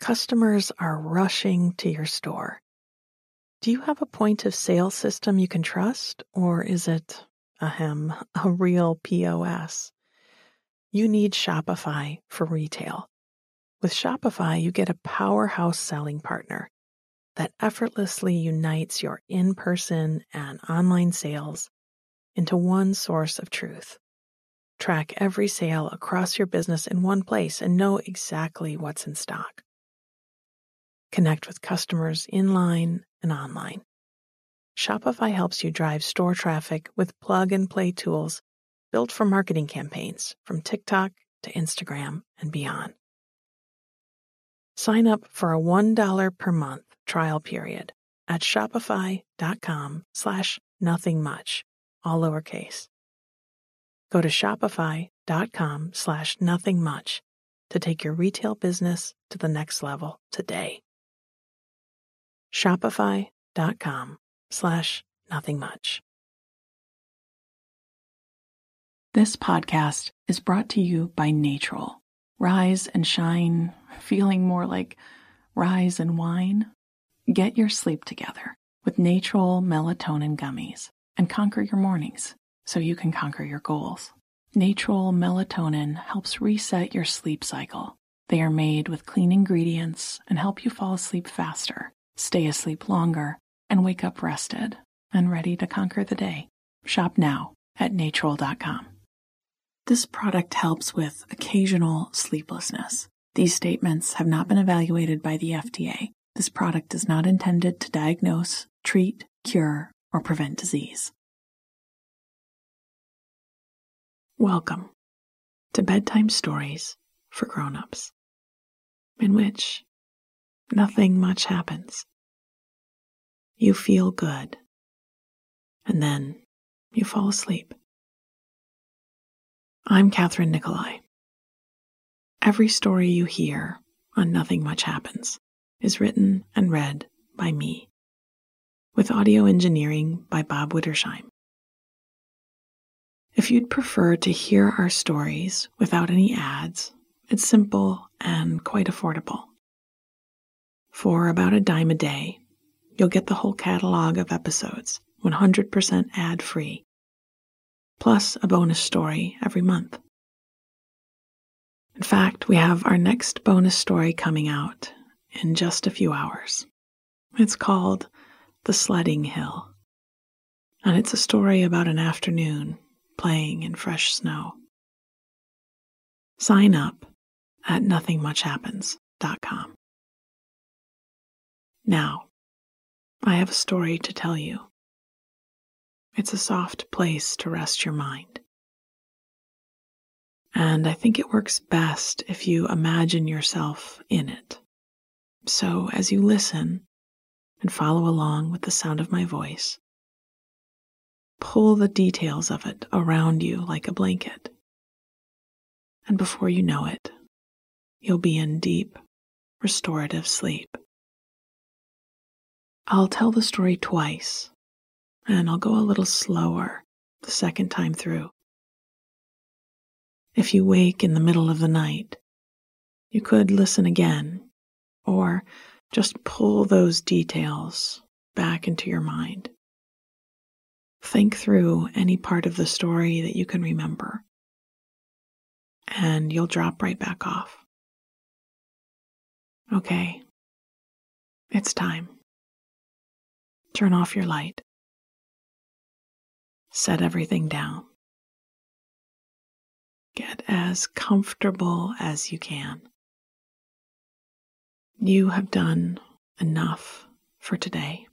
Customers are rushing to your store. Do you have a point of sale system you can trust, or is it, ahem, a real POS? You need Shopify for retail. With Shopify, you get a powerhouse selling partner that effortlessly unites your in person and online sales into one source of truth. Track every sale across your business in one place and know exactly what's in stock. Connect with customers in line and online. Shopify helps you drive store traffic with plug and play tools built for marketing campaigns from TikTok to Instagram and beyond. Sign up for a $1 per month trial period at shopify.com slash nothing much, all lowercase. Go to shopify.com slash nothing much to take your retail business to the next level today. Shopify.com slash nothing much. This podcast is brought to you by Natrol. Rise and shine, feeling more like rise and wine? Get your sleep together with Natrol melatonin gummies and conquer your mornings so you can conquer your goals. Natrol melatonin helps reset your sleep cycle. They are made with clean ingredients and help you fall asleep faster, stay asleep longer, and wake up rested and ready to conquer the day. Shop now at natrol.com. This product helps with occasional sleeplessness. These statements have not been evaluated by the FDA. This product is not intended to diagnose, treat, cure, or prevent disease. Welcome to Bedtime Stories for Grown-ups, in which nothing much happens. You feel good, and then you fall asleep. I'm Kathryn Nicolai. Every story you hear on Nothing Much Happens is written and read by me, with audio engineering by Bob Wittersheim. If you'd prefer to hear our stories without any ads, it's simple and quite affordable. For about a dime a day, you'll get the whole catalog of episodes 100% ad free plus a bonus story every month. In fact, we have our next bonus story coming out in just a few hours. It's called The Sledding Hill, and it's a story about an afternoon playing in fresh snow. Sign up at nothingmuchhappens.com. Now, I have a story to tell you. It's a soft place to rest your mind. And I think it works best if you imagine yourself in it. So as you listen and follow along with the sound of my voice, pull the details of it around you like a blanket. And before you know it, you'll be in deep, restorative sleep. I'll tell the story twice and I'll go a little slower the second time through. If you wake in the middle of the night, you could listen again or just pull those details back into your mind. Think through any part of the story that you can remember, and you'll drop right back off. Okay, it's time. Turn off your light set everything down. Get as comfortable as you can. You have done enough for today.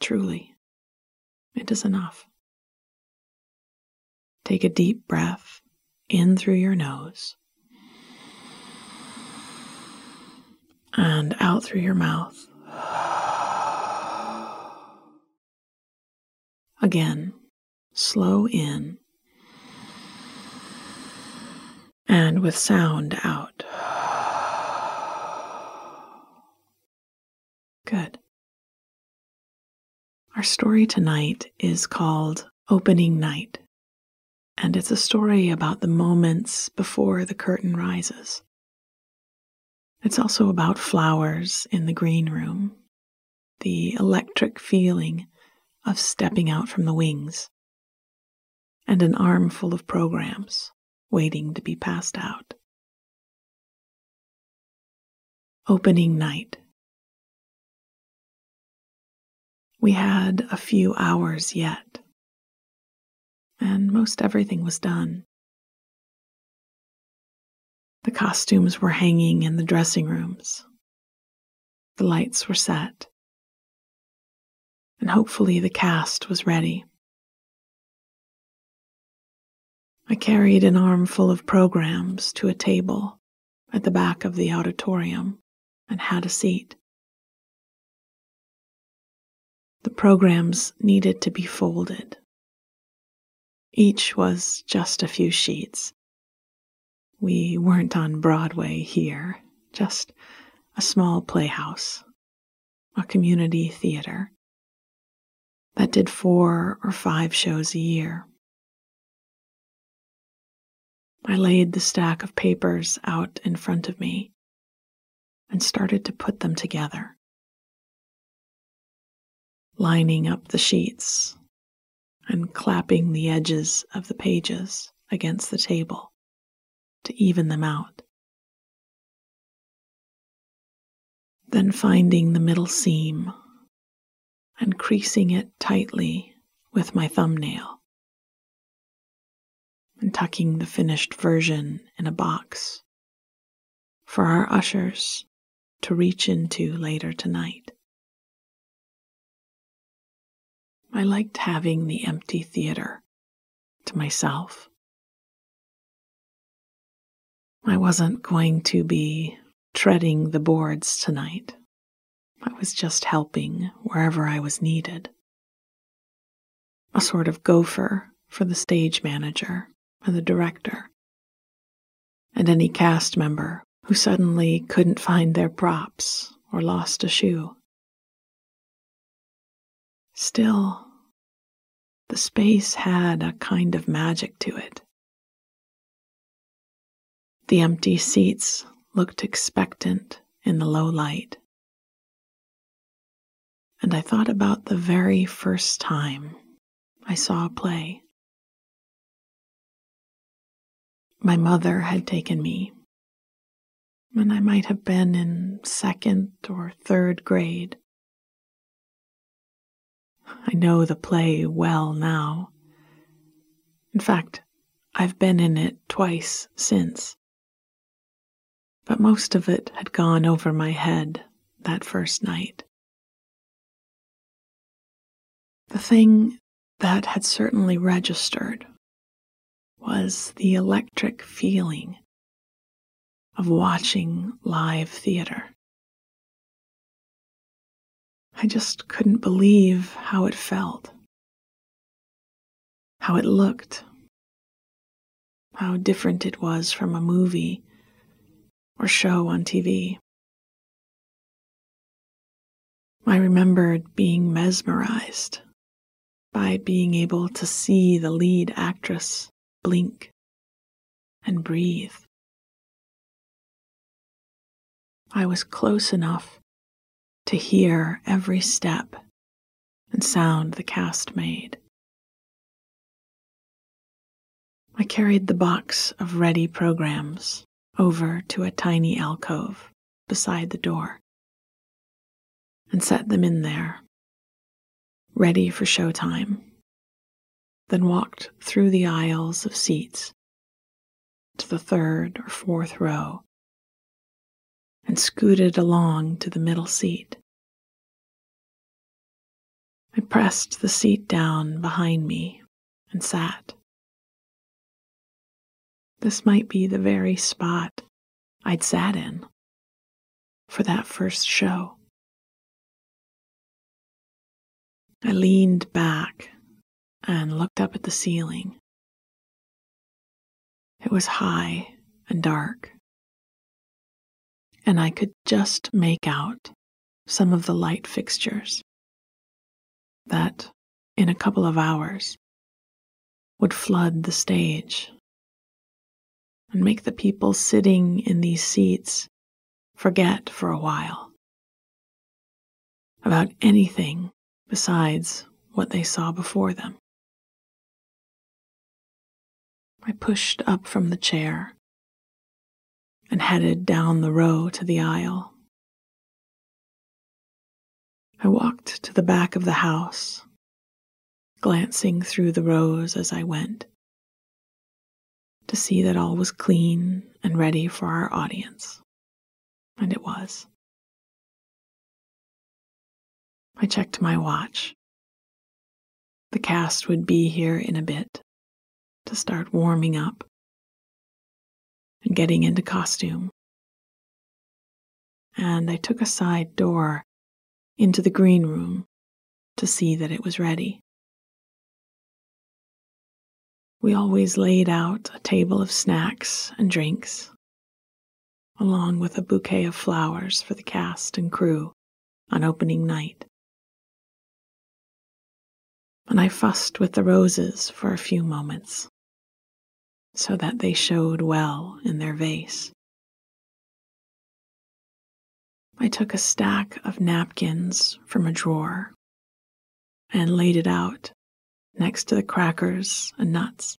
Truly, it is enough. Take a deep breath in through your nose and out through your mouth. Again, slow in and with sound out. Good. Our story tonight is called Opening Night, and it's a story about the moments before the curtain rises. It's also about flowers in the green room, the electric feeling of stepping out from the wings, and an armful of programs waiting to be passed out. Opening night. We had a few hours yet, and most everything was done. The costumes were hanging in the dressing rooms. The lights were set. And hopefully the cast was ready. I carried an armful of programs to a table at the back of the auditorium and had a seat. The programs needed to be folded. Each was just a few sheets we weren't on Broadway here, just a small playhouse, a community theater that did four or five shows a year. I laid the stack of papers out in front of me and started to put them together, lining up the sheets and clapping the edges of the pages against the table to even them out. Then finding the middle seam and creasing it tightly with my thumbnail, and tucking the finished version in a box for our ushers to reach into later tonight. I liked having the empty theater to myself. I wasn't going to be treading the boards tonight. I was just helping wherever I was needed. A sort of gopher for the stage manager and the director, and any cast member who suddenly couldn't find their props or lost a shoe. Still, the space had a kind of magic to it. The empty seats looked expectant in the low light. And I thought about the very first time I saw a play. My mother had taken me, and I might have been in second or third grade. I know the play well now. In fact, I've been in it twice since but most of it had gone over my head that first night. The thing that had certainly registered was the electric feeling of watching live theater. I just couldn't believe how it felt, how it looked, how different it was from a movie or show on TV. I remembered being mesmerized by being able to see the lead actress blink and breathe. I was close enough to hear every step and sound the cast made. I carried the box of ready programs over to a tiny alcove beside the door and set them in there, ready for showtime. Then walked through the aisles of seats to the third or fourth row and scooted along to the middle seat. I pressed the seat down behind me and sat. This might be the very spot I'd sat in for that first show. I leaned back and looked up at the ceiling. It was high and dark, and I could just make out some of the light fixtures that, in a couple of hours, would flood the stage and make the people sitting in these seats forget for a while about anything besides what they saw before them. I pushed up from the chair and headed down the row to the aisle. I walked to the back of the house, glancing through the rows as I went to see that all was clean and ready for our audience. And it was. I checked my watch. The cast would be here in a bit to start warming up and getting into costume. And I took a side door into the green room to see that it was ready. We always laid out a table of snacks and drinks, along with a bouquet of flowers for the cast and crew on opening night. And I fussed with the roses for a few moments so that they showed well in their vase. I took a stack of napkins from a drawer and laid it out next to the crackers and nuts.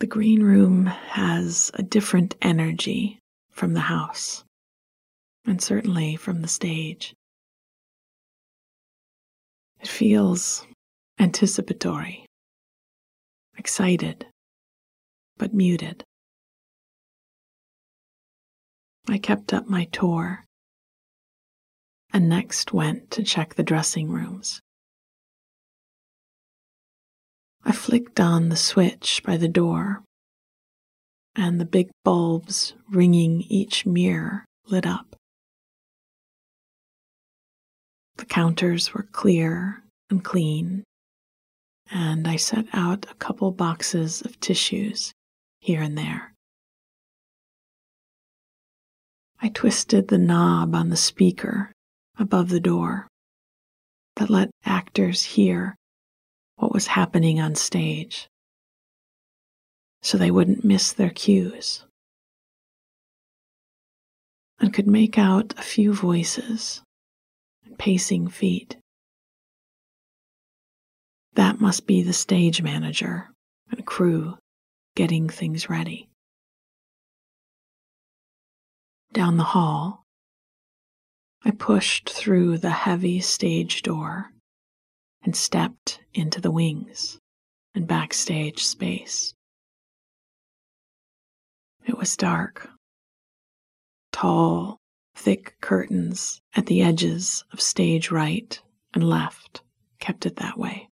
The green room has a different energy from the house, and certainly from the stage. It feels anticipatory excited, but muted. I kept up my tour and next went to check the dressing rooms. I flicked on the switch by the door, and the big bulbs ringing each mirror lit up. The counters were clear and clean, and I set out a couple boxes of tissues here and there. I twisted the knob on the speaker above the door that let actors hear what was happening on stage so they wouldn't miss their cues and could make out a few voices pacing feet. That must be the stage manager and crew getting things ready. Down the hall, I pushed through the heavy stage door and stepped into the wings and backstage space. It was dark. Tall, thick curtains at the edges of stage right and left kept it that way.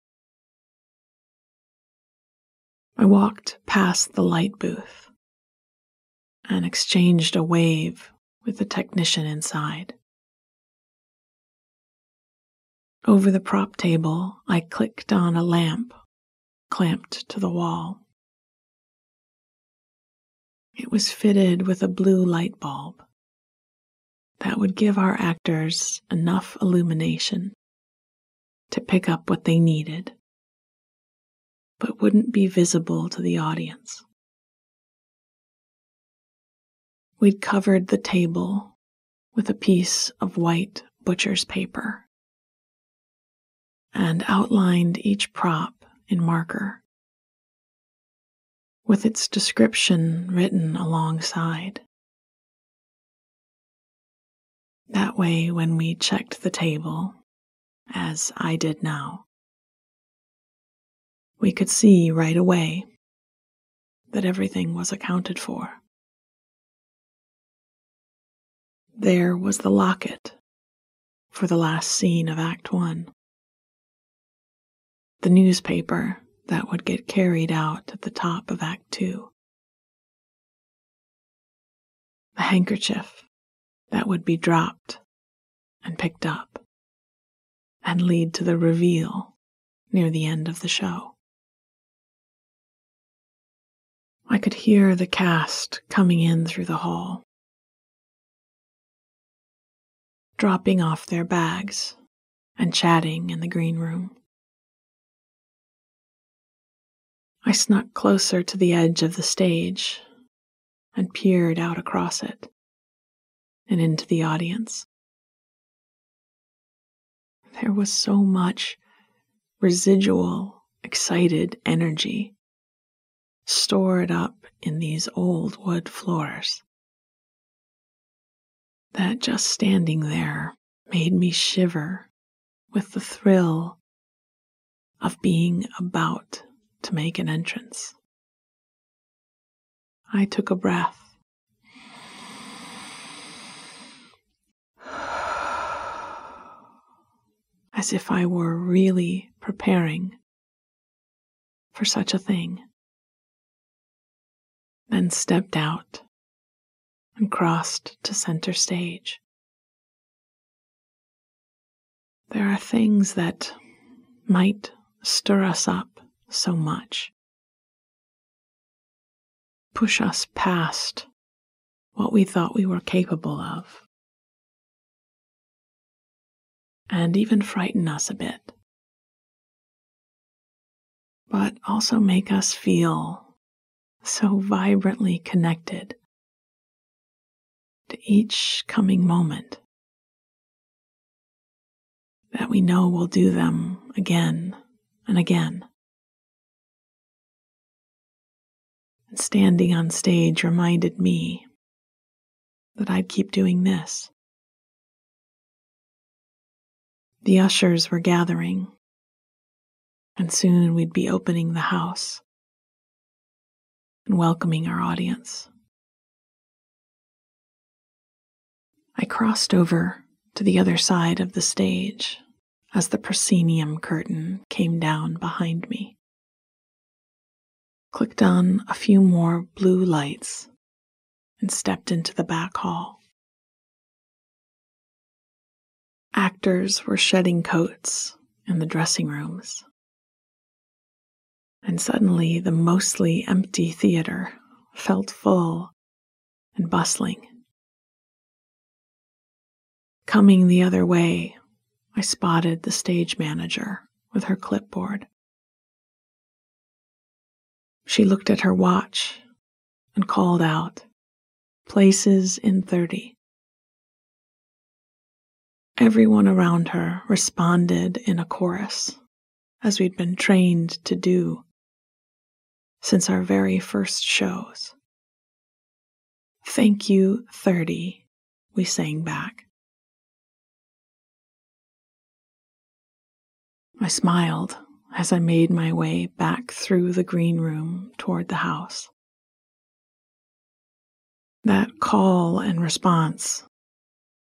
I walked past the light booth and exchanged a wave with the technician inside. Over the prop table, I clicked on a lamp clamped to the wall. It was fitted with a blue light bulb that would give our actors enough illumination to pick up what they needed but wouldn't be visible to the audience. We'd covered the table with a piece of white butcher's paper and outlined each prop in marker with its description written alongside. That way, when we checked the table, as I did now, we could see right away that everything was accounted for. There was the locket for the last scene of Act One, the newspaper that would get carried out at the top of Act Two, the handkerchief that would be dropped and picked up and lead to the reveal near the end of the show. I could hear the cast coming in through the hall, dropping off their bags and chatting in the green room. I snuck closer to the edge of the stage and peered out across it and into the audience. There was so much residual, excited energy stored up in these old wood floors that just standing there made me shiver with the thrill of being about to make an entrance. I took a breath. As if I were really preparing for such a thing. Then stepped out and crossed to center stage. There are things that might stir us up so much, push us past what we thought we were capable of, and even frighten us a bit, but also make us feel so vibrantly connected to each coming moment that we know we'll do them again and again. And standing on stage reminded me that I'd keep doing this. The ushers were gathering, and soon we'd be opening the house and welcoming our audience. I crossed over to the other side of the stage as the proscenium curtain came down behind me. Clicked on a few more blue lights and stepped into the back hall. Actors were shedding coats in the dressing rooms. And suddenly the mostly empty theater felt full and bustling. Coming the other way, I spotted the stage manager with her clipboard. She looked at her watch and called out, Places in 30. Everyone around her responded in a chorus, as we'd been trained to do since our very first shows. Thank you, 30, we sang back. I smiled as I made my way back through the green room toward the house. That call and response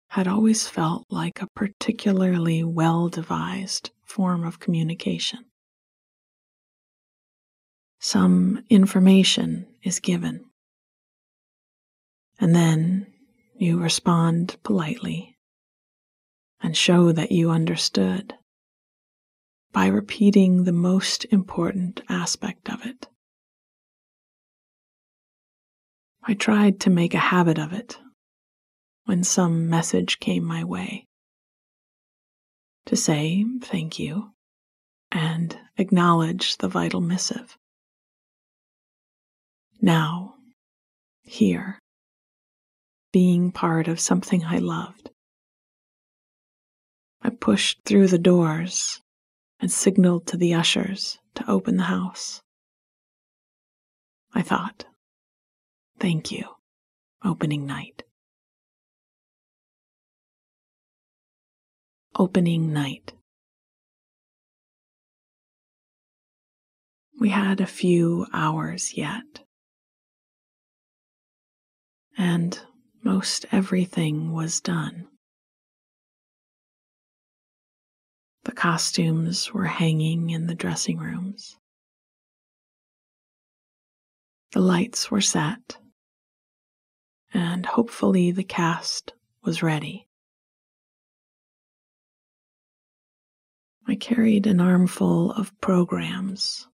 had always felt like a particularly well devised form of communication. Some information is given, and then you respond politely and show that you understood by repeating the most important aspect of it. I tried to make a habit of it when some message came my way to say thank you and acknowledge the vital missive. Now, here, being part of something I loved. I pushed through the doors and signaled to the ushers to open the house. I thought, thank you, opening night. Opening night. We had a few hours yet, and most everything was done. The costumes were hanging in the dressing rooms. The lights were set, and hopefully the cast was ready. I carried an armful of programs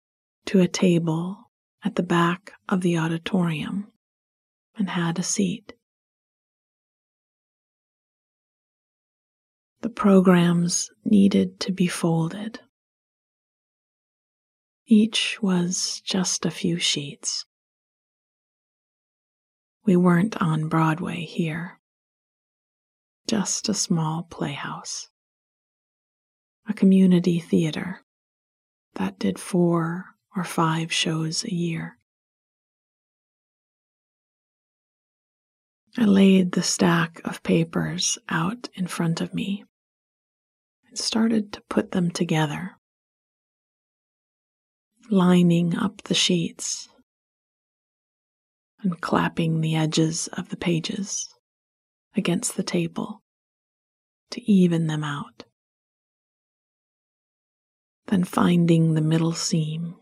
to a table at the back of the auditorium and had a seat. The programs needed to be folded. Each was just a few sheets. We weren't on Broadway here, just a small playhouse, a community theater that did four or five shows a year. I laid the stack of papers out in front of me and started to put them together, lining up the sheets and clapping the edges of the pages against the table to even them out. Then finding the middle seam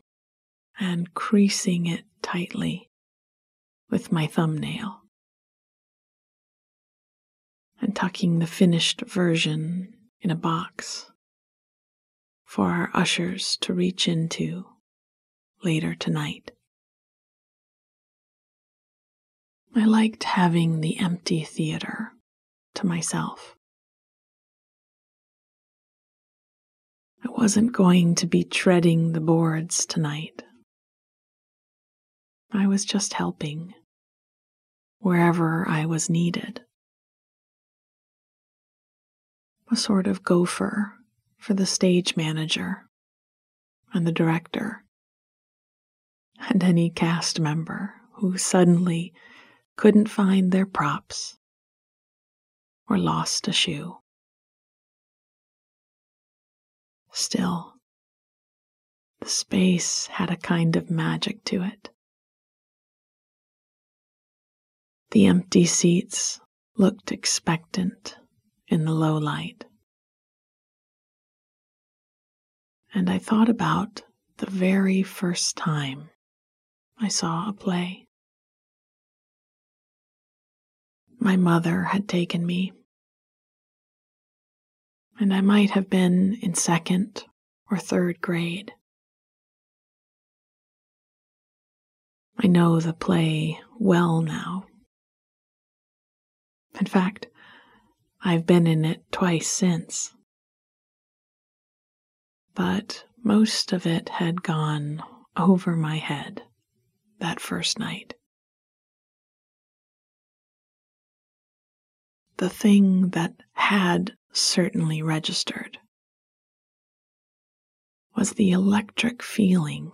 and creasing it tightly with my thumbnail and tucking the finished version in a box for our ushers to reach into later tonight. I liked having the empty theater to myself. I wasn't going to be treading the boards tonight. I was just helping wherever I was needed a sort of gopher for the stage manager and the director, and any cast member who suddenly couldn't find their props or lost a shoe. Still, the space had a kind of magic to it. The empty seats looked expectant in the low light. And I thought about the very first time I saw a play. My mother had taken me, and I might have been in second or third grade. I know the play well now. In fact, I've been in it twice since. But most of it had gone over my head that first night. The thing that had certainly registered was the electric feeling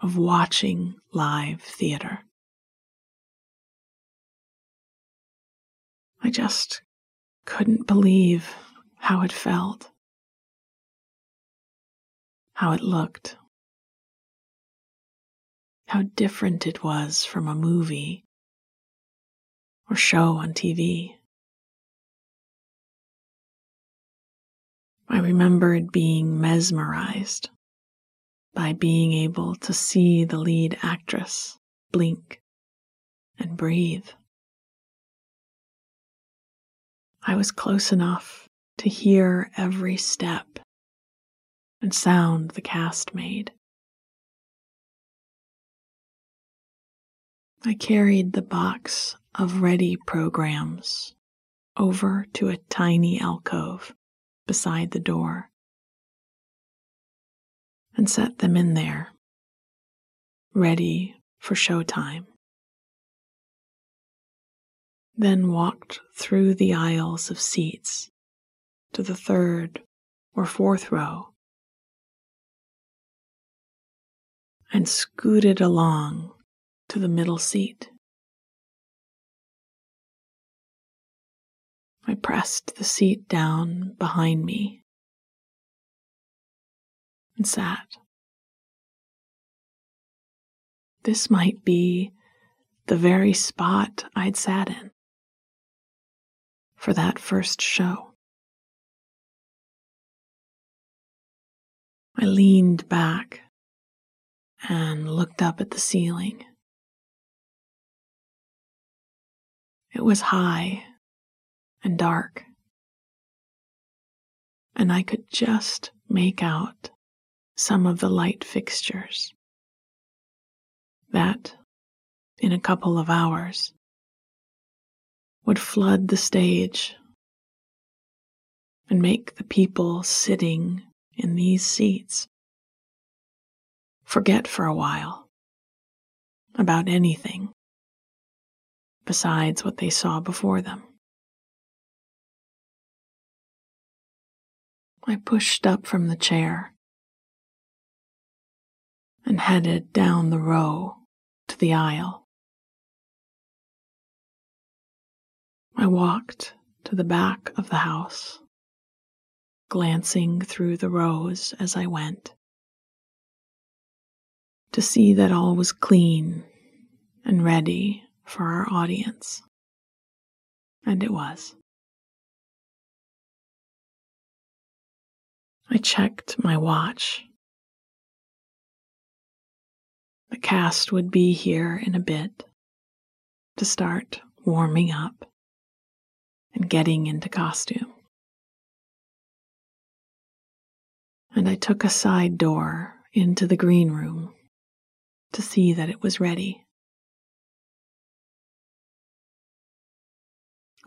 of watching live theater. I just couldn't believe how it felt, how it looked, how different it was from a movie or show on TV. I remembered being mesmerized by being able to see the lead actress blink and breathe. I was close enough to hear every step and sound the cast made. I carried the box of ready programs over to a tiny alcove beside the door and set them in there, ready for showtime then walked through the aisles of seats to the third or fourth row and scooted along to the middle seat. I pressed the seat down behind me and sat. This might be the very spot I'd sat in for that first show. I leaned back and looked up at the ceiling. It was high and dark, and I could just make out some of the light fixtures that, in a couple of hours, would flood the stage and make the people sitting in these seats forget for a while about anything besides what they saw before them. I pushed up from the chair and headed down the row to the aisle. I walked to the back of the house, glancing through the rows as I went to see that all was clean and ready for our audience. And it was. I checked my watch. The cast would be here in a bit to start warming up and getting into costume. And I took a side door into the green room to see that it was ready.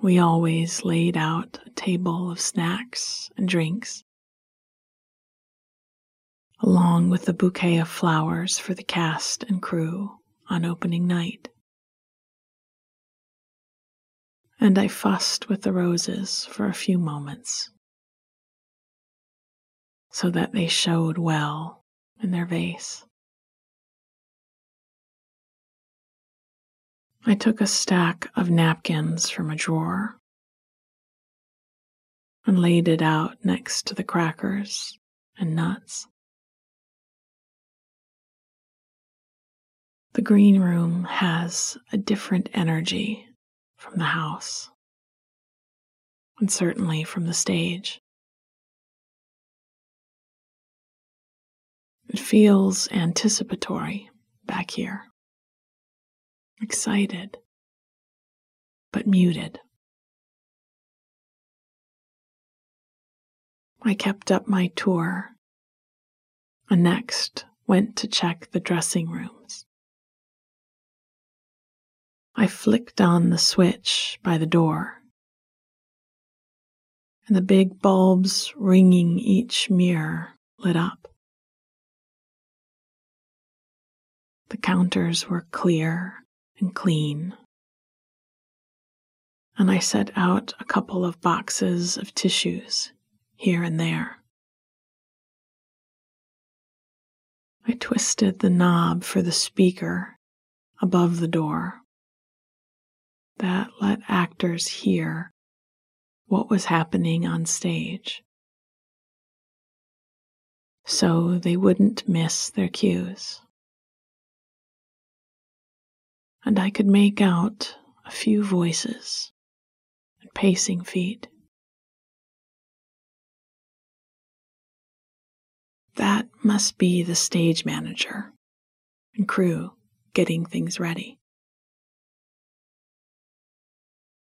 We always laid out a table of snacks and drinks, along with a bouquet of flowers for the cast and crew on opening night. And I fussed with the roses for a few moments so that they showed well in their vase. I took a stack of napkins from a drawer and laid it out next to the crackers and nuts. The green room has a different energy from the house, and certainly from the stage. It feels anticipatory back here excited, but muted. I kept up my tour and next went to check the dressing rooms. I flicked on the switch by the door, and the big bulbs ringing each mirror lit up. The counters were clear and clean. And I set out a couple of boxes of tissues here and there. I twisted the knob for the speaker above the door. That let actors hear what was happening on stage so they wouldn't miss their cues and I could make out a few voices and pacing feet. That must be the stage manager and crew getting things ready.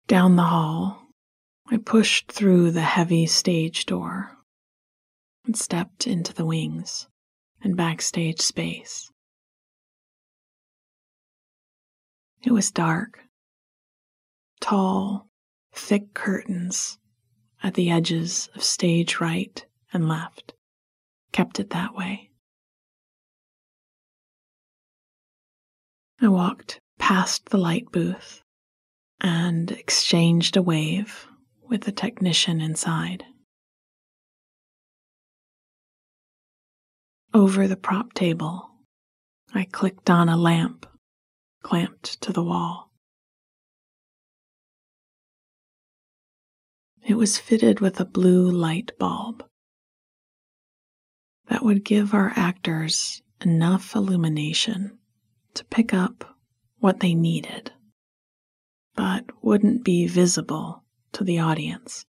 Down the hall, I pushed through the heavy stage door and stepped into the wings and backstage space. It was dark. Tall, thick curtains at the edges of stage right and left kept it that way. I walked past the light booth and exchanged a wave with the technician inside. Over the prop table, I clicked on a lamp clamped to the wall. It was fitted with a blue light bulb that would give our actors enough illumination to pick up what they needed, but wouldn't be visible to the audience.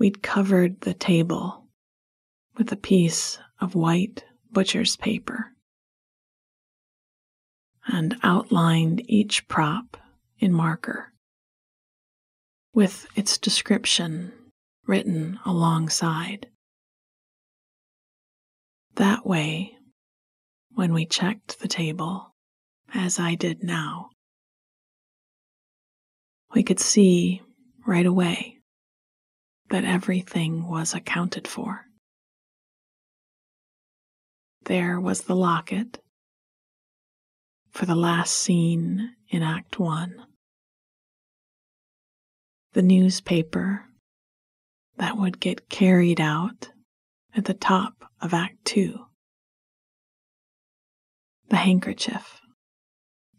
We'd covered the table with a piece of white butcher's paper and outlined each prop in marker with its description written alongside. That way, when we checked the table, as I did now, we could see right away that everything was accounted for. There was the locket for the last scene in Act One. The newspaper that would get carried out at the top of Act Two. The handkerchief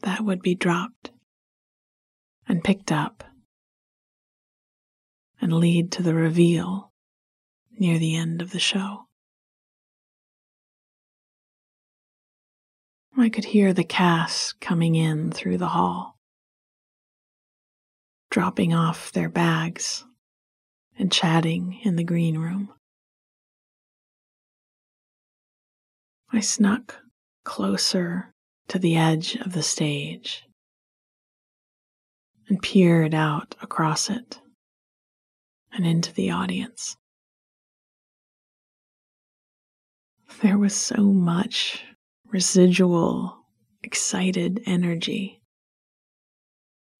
that would be dropped and picked up and lead to the reveal near the end of the show. I could hear the cast coming in through the hall, dropping off their bags and chatting in the green room. I snuck closer to the edge of the stage and peered out across it and into the audience. There was so much residual, excited energy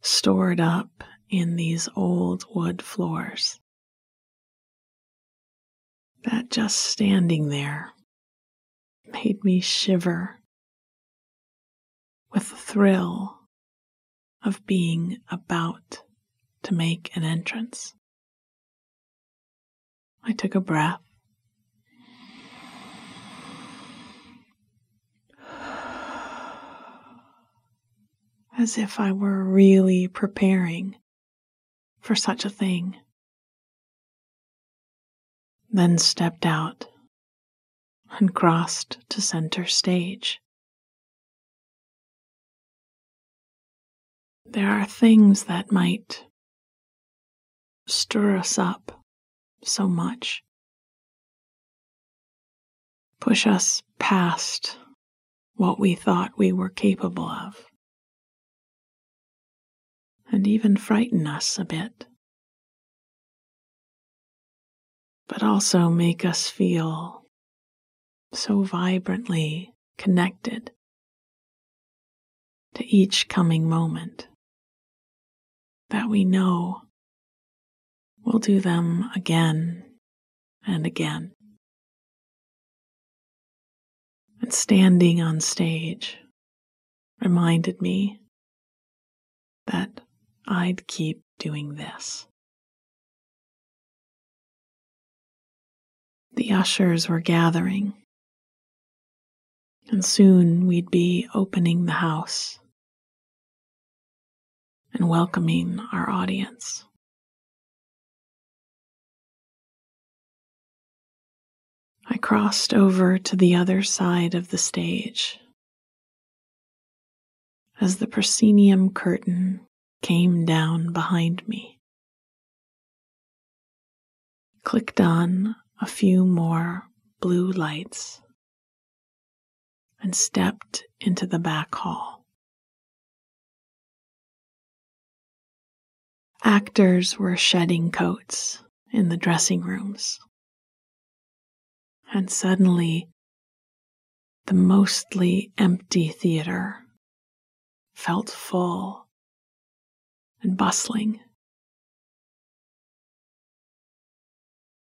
stored up in these old wood floors that just standing there made me shiver with the thrill of being about to make an entrance. I took a breath as if I were really preparing for such a thing. Then stepped out and crossed to center stage. There are things that might stir us up so much, push us past what we thought we were capable of and even frighten us a bit, but also make us feel so vibrantly connected to each coming moment that we know we'll do them again and again. And standing on stage reminded me that I'd keep doing this. The ushers were gathering, and soon we'd be opening the house and welcoming our audience. I crossed over to the other side of the stage as the proscenium curtain came down behind me. Clicked on a few more blue lights and stepped into the back hall. Actors were shedding coats in the dressing rooms. And suddenly, the mostly empty theater felt full and bustling.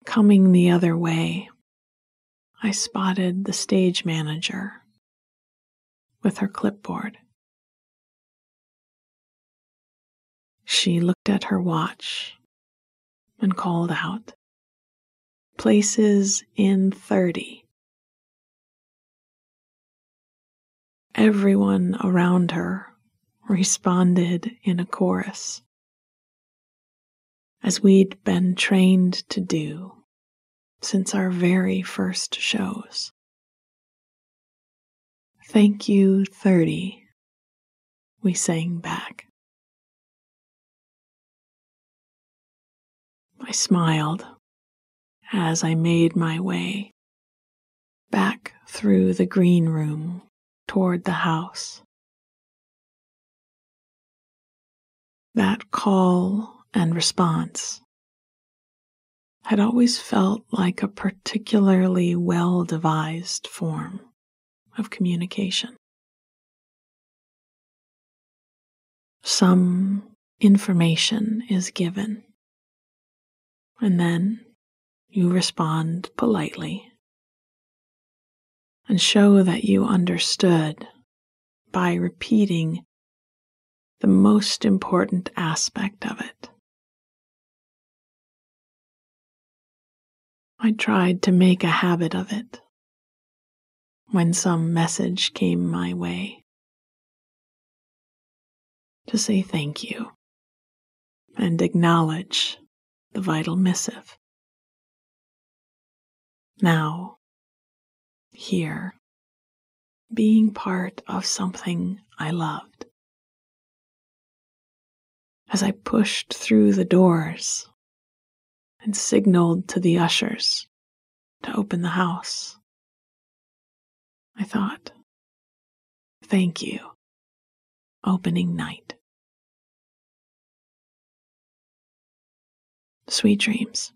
Coming the other way, I spotted the stage manager with her clipboard. She looked at her watch and called out, Places in 30. Everyone around her responded in a chorus, as we'd been trained to do since our very first shows. Thank you, 30, we sang back. I smiled as I made my way back through the green room toward the house. That call and response had always felt like a particularly well devised form of communication. Some information is given, and then you respond politely and show that you understood by repeating the most important aspect of it. I tried to make a habit of it when some message came my way to say thank you and acknowledge the vital missive. Now, here, being part of something I loved. As I pushed through the doors and signaled to the ushers to open the house, I thought, thank you, opening night. Sweet dreams.